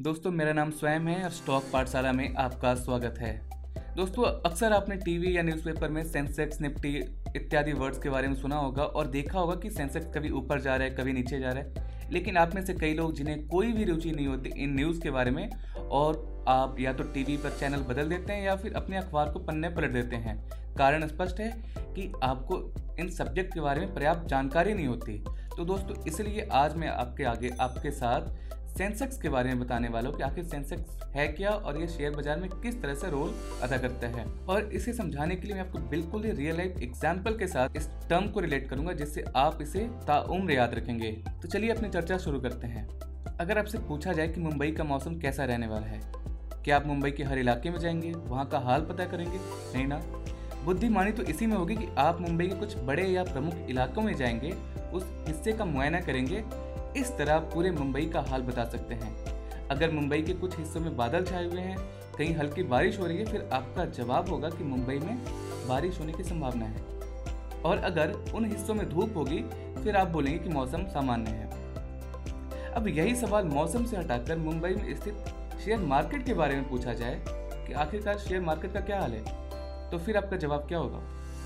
दोस्तों, मेरा नाम स्वयं है और स्टॉक पाठशाला में आपका स्वागत है। दोस्तों, अक्सर आपने टीवी या न्यूज़पेपर में सेंसेक्स, निफ्टी इत्यादि वर्ड्स के बारे में सुना होगा और देखा होगा कि सेंसेक्स कभी ऊपर जा रहा है, कभी नीचे जा रहा है। लेकिन आप में से कई लोग जिन्हें कोई भी रुचि नहीं होती इन न्यूज़ के बारे में और आप या तो टीवी पर चैनल बदल देते हैं या फिर अपने अखबार को पन्ने पलट देते हैं। कारण स्पष्ट है कि आपको इन सब्जेक्ट के बारे में पर्याप्त जानकारी नहीं होती। तो दोस्तों, इसलिए आज मैं आपके आगे, आपके साथ सेंसेक्स के बारे में बताने वाला हूँ कि आखिर सेंसेक्स है क्या और ये शेयर बाज़ार में किस तरह से रोल अदा करता है। और इसे समझाने के लिए मैं आपको बिल्कुल ही रियल लाइफ एग्ज़ाम्पल के साथ इस टर्म को रिलेट करूँगा, जिससे आप इसे ताउम्र याद रखेंगे। तो चलिए अपनी चर्चा शुरू करते हैं। अगर आपसे पूछा जाए कि मुंबई का मौसम कैसा रहने वाला है, क्या आप मुंबई के हर इलाके में जाएँगे, वहाँ का हाल पता करेंगे? नहीं ना? बुद्धिमानी तो इसी में होगी कि आप मुंबई के कुछ बड़े या प्रमुख इलाकों में जाएँगे, उस हिस्से का मुआयना करेंगे इस तरह पूरे मुंबई का हाल बता सकते हैं। अगर मुंबई के कुछ हिस्सों में बादल छाए हुए हैं, कहीं हल्की बारिश हो रही है, फिर आपका जवाब होगा कि मुंबई में बारिश होने की संभावना है। और अगर उन हिस्सों में धूप होगी, फिर आप बोलेंगे कि मौसम सामान्य है। अब यही सवाल मौसम से हटाकर मुंबई में स्थित शेयर मार्केट के बारे में पूछा जाए कि आखिरकार शेयर मार्केट का क्या हाल है? तो फिर आपका जवाब क्या होगा?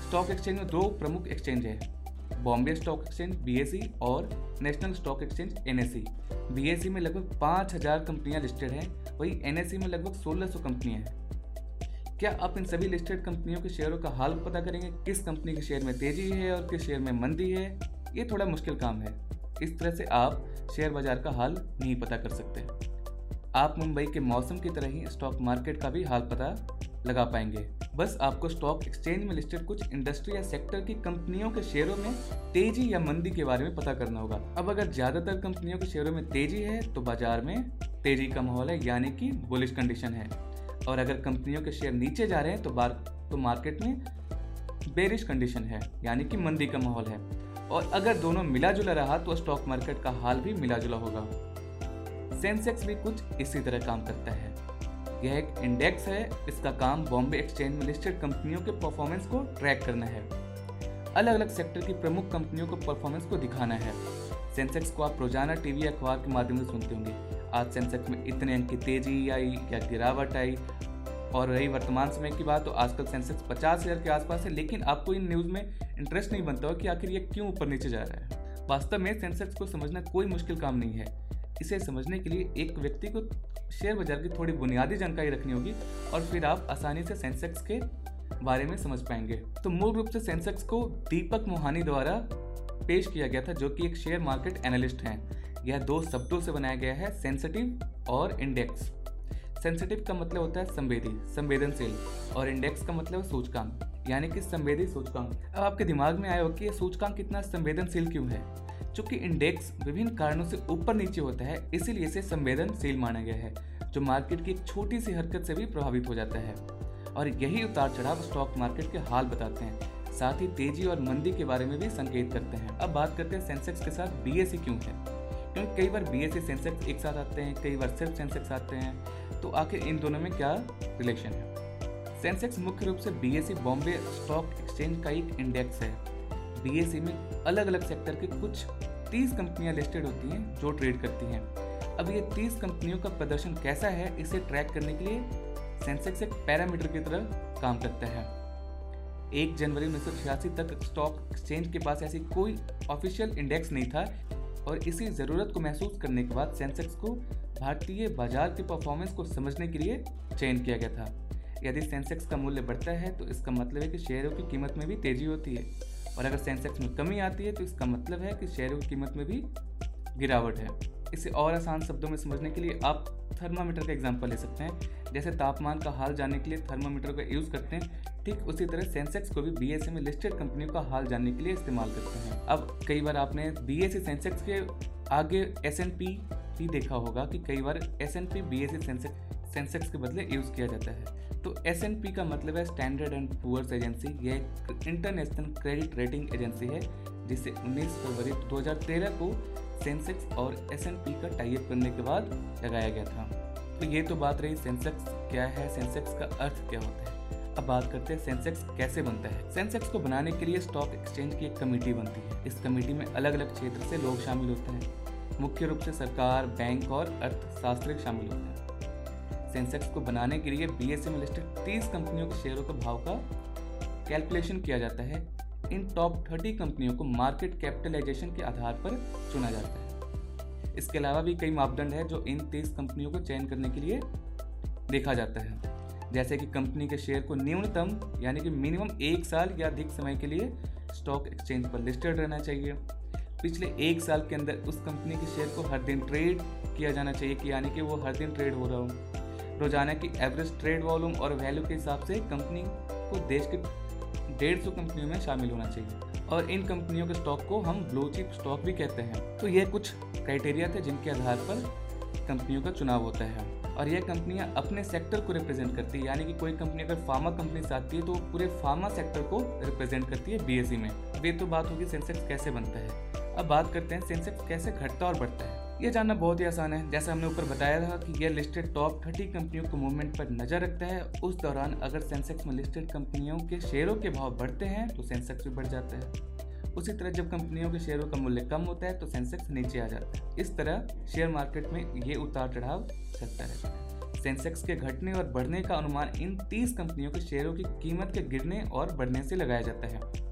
स्टॉक एक्सचेंज में दो प्रमुख एक्सचेंज है। बॉम्बे स्टॉक एक्सचेंज बी और national stock exchange N B में लगभग पाँच हज़ार कंपनियाँ लिस्टेड हैं, वहीं एन में लगभग सोलह सौ कंपनियाँ हैं। क्या आप इन सभी लिस्टेड कंपनियों के शेयरों का हाल पता करेंगे? किस कंपनी के शेयर में तेज़ी है और किस शेयर में मंदी है? ये थोड़ा मुश्किल काम है। इस तरह से आप शेयर बाज़ार का हाल नहीं पता कर सकते। आप मुंबई के मौसम की तरह ही स्टॉक मार्केट का भी हाल पता लगा पाएँगे। बस आपको स्टॉक एक्सचेंज में लिस्टेड कुछ इंडस्ट्री या सेक्टर की कंपनियों के शेयरों में तेज़ी या मंदी के बारे में पता करना होगा। अब अगर ज़्यादातर कंपनियों के शेयरों में तेज़ी है तो बाज़ार में तेज़ी का माहौल है, यानी कि बुलिश कंडीशन है। और अगर कंपनियों के शेयर नीचे जा रहे हैं तो बार तो मार्केट में बेरिश कंडीशन है, यानी कि मंदी का माहौल है। और अगर दोनों मिला जुला रहा तो स्टॉक मार्केट का हाल भी मिला जुला होगा। सेंसेक्स भी कुछ इसी तरह काम करता है। यह एक इंडेक्स है, इसका काम बॉम्बे एक्सचेंज में लिस्टेड कंपनियों के परफॉर्मेंस को ट्रैक करना है। अलग अलग सेक्टर की प्रमुख कंपनियों को परफॉर्मेंस को दिखाना है। सेंसेक्स को आप रोज़ाना टीवी अखबार के माध्यम से सुनते होंगे। आज सेंसेक्स में इतने अंक की तेज़ी आई, या गिरावट आई, और रही वर्तमान समय की बात तो आजकल सेंसेक्स पचास हज़ार के आसपास है, लेकिन आपको इन न्यूज़ में इंटरेस्ट नहीं बनता हो कि आखिर ये क्यों ऊपर नीचे जा रहा है। वास्तव में सेंसेक्स को समझना कोई मुश्किल काम नहीं है। इसे समझने के लिए एक व्यक्ति को शेयर बाज़ार की थोड़ी बुनियादी जानकारी रखनी होगी और फिर आप आसानी से सेंसेक्स के बारे में समझ पाएँगे। तो मूल रूप से सेंसेक्स को दीपक मोहानी द्वारा पेश किया गया था, जो कि एक शेयर मार्केट एनालिस्ट हैं। यह दो शब्दों से बनाया गया है, सेंसिटिव और इंडेक्स। सेंसिटिव का मतलब होता है संवेदी, संवेदनशील, और इंडेक्स का मतलब सूचकांक, यानी कि संवेदी सूचकांक। अब आपके दिमाग में आया हो कि यह सूचकांक कितना संवेदनशील क्यों है? चूँकि इंडेक्स विभिन्न कारणों से ऊपर नीचे होता है, इसीलिए इसे संवेदनशील माना गया है, जो मार्केट की एक छोटी सी हरकत से भी प्रभावित हो जाता है। और यही उतार चढ़ाव स्टॉक मार्केट के हाल बताते हैं। साथ ही तेज़ी और मंदी के बारे में भी संकेत करते हैं। अब बात करते हैं सेंसेक्स के साथ बी क्यों है? क्योंकि कई बार बीएससी सेंसेक्स एक साथ आते हैं, कई बार सिर्फ़ सेंसेक्स आते हैं। तो आखिर इन दोनों में क्या रिलेशन है? सेंसेक्स मुख्य रूप से बीएससी बॉम्बे स्टॉक एक्सचेंज का एक इंडेक्स है। बी में अलग अलग सेक्टर के कुछ तीस कंपनियाँ लिस्टेड होती हैं जो ट्रेड करती हैं। अब ये तीस कंपनियों का प्रदर्शन कैसा है, इसे ट्रैक करने के लिए सेंसेक्स एक पैरामीटर की तरह काम करता है। एक जनवरी उन्नीस तक स्टॉक एक्सचेंज के पास ऐसी कोई ऑफिशियल इंडेक्स नहीं था और इसी ज़रूरत को महसूस करने के बाद सेंसेक्स को भारतीय बाज़ार की परफॉर्मेंस को समझने के लिए चयन किया गया था। यदि सेंसेक्स का मूल्य बढ़ता है तो इसका मतलब है कि शेयरों की कीमत में भी तेज़ी होती है। और अगर सेंसेक्स में कमी आती है तो इसका मतलब है कि शेयरों की कीमत में भी गिरावट है। इसे और आसान शब्दों में समझने के लिए आप थर्मामीटर का एग्ज़ाम्पल ले सकते हैं। जैसे तापमान का हाल जानने के लिए थर्मामीटर का यूज़ करते हैं, ठीक उसी तरह सेंसेक्स को भी बी में लिस्टेड कंपनियों का हाल जानने के लिए इस्तेमाल करते हैं। अब कई बार आपने बी सेंसेक्स के आगे एसएनपी भी देखा होगा कि कई बार S N P B Sensex Sensex के बदले यूज़ किया जाता है। तो एसएनपी का मतलब है स्टैंडर्ड एंड पुअर्स एजेंसी यह एक इंटरनेशनल क्रेडिट रेटिंग एजेंसी है, जिसे 19 फरवरी 2013 को सेंसेक्स और एसएनपी का टाइप करने के बाद लगाया गया था। तो ये तो बात रही सेंसेक्स क्या है सेंसेक्स का अर्थ क्या होता है? अब बात करते हैं सेंसेक्स कैसे बनता है। सेंसेक्स को बनाने के लिए स्टॉक एक्सचेंज की एक कमेटी बनती है। इस कमेटी में अलग अलग क्षेत्र से लोग शामिल होते हैं। मुख्य रूप से सरकार बैंक और अर्थशास्त्री शामिल होते हैं। सेंसेक्स को बनाने के लिए बी एस में लिस्टेड 30 कंपनियों के शेयरों के भाव का कैलकुलेशन किया जाता है। इन टॉप 30 कंपनियों को मार्केट कैपिटलाइजेशन के आधार पर चुना जाता है। इसके अलावा भी कई मापदंड है जो इन 30 कंपनियों को चयन करने के लिए देखा जाता है। जैसे कि कंपनी के शेयर को न्यूनतम, यानी कि मिनिमम एक साल या अधिक समय के लिए स्टॉक एक्सचेंज पर लिस्टेड रहना चाहिए। पिछले एक साल के अंदर उस कंपनी के शेयर को हर दिन ट्रेड किया जाना चाहिए कि यानी कि वो हर दिन ट्रेड हो रहा हो। रोज़ाना की एवरेज ट्रेड वॉल्यूम और वैल्यू के हिसाब से कंपनी को देश के डेढ़ सौ कंपनियों में शामिल होना चाहिए। और इन कंपनियों के स्टॉक को हम ब्लू चिप स्टॉक भी कहते हैं। तो ये कुछ क्राइटेरिया थे जिनके आधार पर कंपनियों का चुनाव होता है। और यह कंपनियाँ अपने सेक्टर को रिप्रेजेंट करती है। यानी कि कोई कंपनी अगर फार्मा कंपनी से आती है तो पूरे फार्मा सेक्टर को रिप्रेजेंट करती है बीएसई में। अब ये तो बात होगी सेंसेक्स कैसे बनता है। अब बात करते हैं सेंसेक्स कैसे घटता और बढ़ता है। ये जानना बहुत ही आसान है। जैसा हमने ऊपर बताया था कि यह लिस्टेड टॉप थर्टी कंपनियों के मूवमेंट पर नज़र रखता है। उस दौरान अगर सेंसेक्स में लिस्टेड कंपनियों के शेयरों के भाव बढ़ते हैं तो सेंसेक्स भी बढ़ जाता है। उसी तरह जब कंपनियों के शेयरों का मूल्य कम होता है तो सेंसेक्स नीचे आ जाता है। इस तरह शेयर मार्केट में ये उतार चढ़ाव चलता रहता है। सेंसेक्स के घटने और बढ़ने का अनुमान इन 30 कंपनियों के शेयरों की कीमत के गिरने और बढ़ने से लगाया जाता है।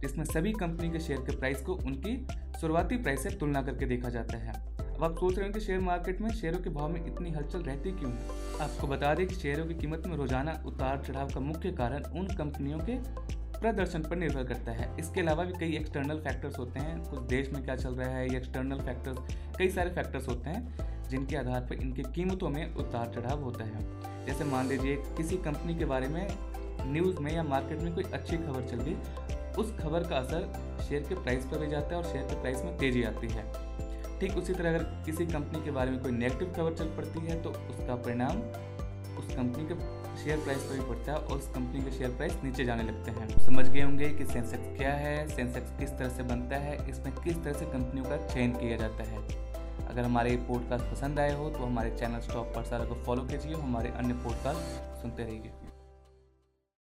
जिसमें सभी कंपनी के शेयर के प्राइस को उनकी शुरुआती प्राइस से तुलना करके देखा जाता है। अब आप सोच रहे हो कि शेयर मार्केट में शेयरों के भाव में इतनी हलचल रहती क्यों है? आपको बता दें कि शेयरों की कीमत में रोज़ाना उतार चढ़ाव का मुख्य कारण उन कंपनियों के प्रदर्शन पर निर्भर करता है। इसके अलावा भी कई एक्सटर्नल फैक्टर्स होते हैं। कुछ देश में क्या चल रहा है? ये एक्सटर्नल फैक्टर्स कई सारे फैक्टर्स होते हैं, जिनके आधार पर इनकी कीमतों में उतार चढ़ाव होता है। जैसे मान लीजिए, किसी कंपनी के बारे में न्यूज़ में या मार्केट में कोई अच्छी खबर चल गई उस खबर का असर शेयर के प्राइस पर भी जाता है और शेयर के प्राइस में तेज़ी आती है। ठीक उसी तरह अगर किसी कंपनी के बारे में कोई नेगेटिव खबर चल पड़ती है तो उसका परिणाम उस कंपनी के शेयर प्राइस पर भी पड़ता है और उस कंपनी के शेयर प्राइस नीचे जाने लगते हैं। समझ गए होंगे कि सेंसेक्स क्या है सेंसेक्स किस तरह से बनता है, इसमें किस तरह से कंपनियों का चयन किया जाता है। अगर हमारे ये पॉडकास्ट पसंद आए हो तो हमारे चैनल स्टॉक पर सारा को फॉलो कीजिए, हमारे अन्य पॉडकास्ट सुनते रहिए।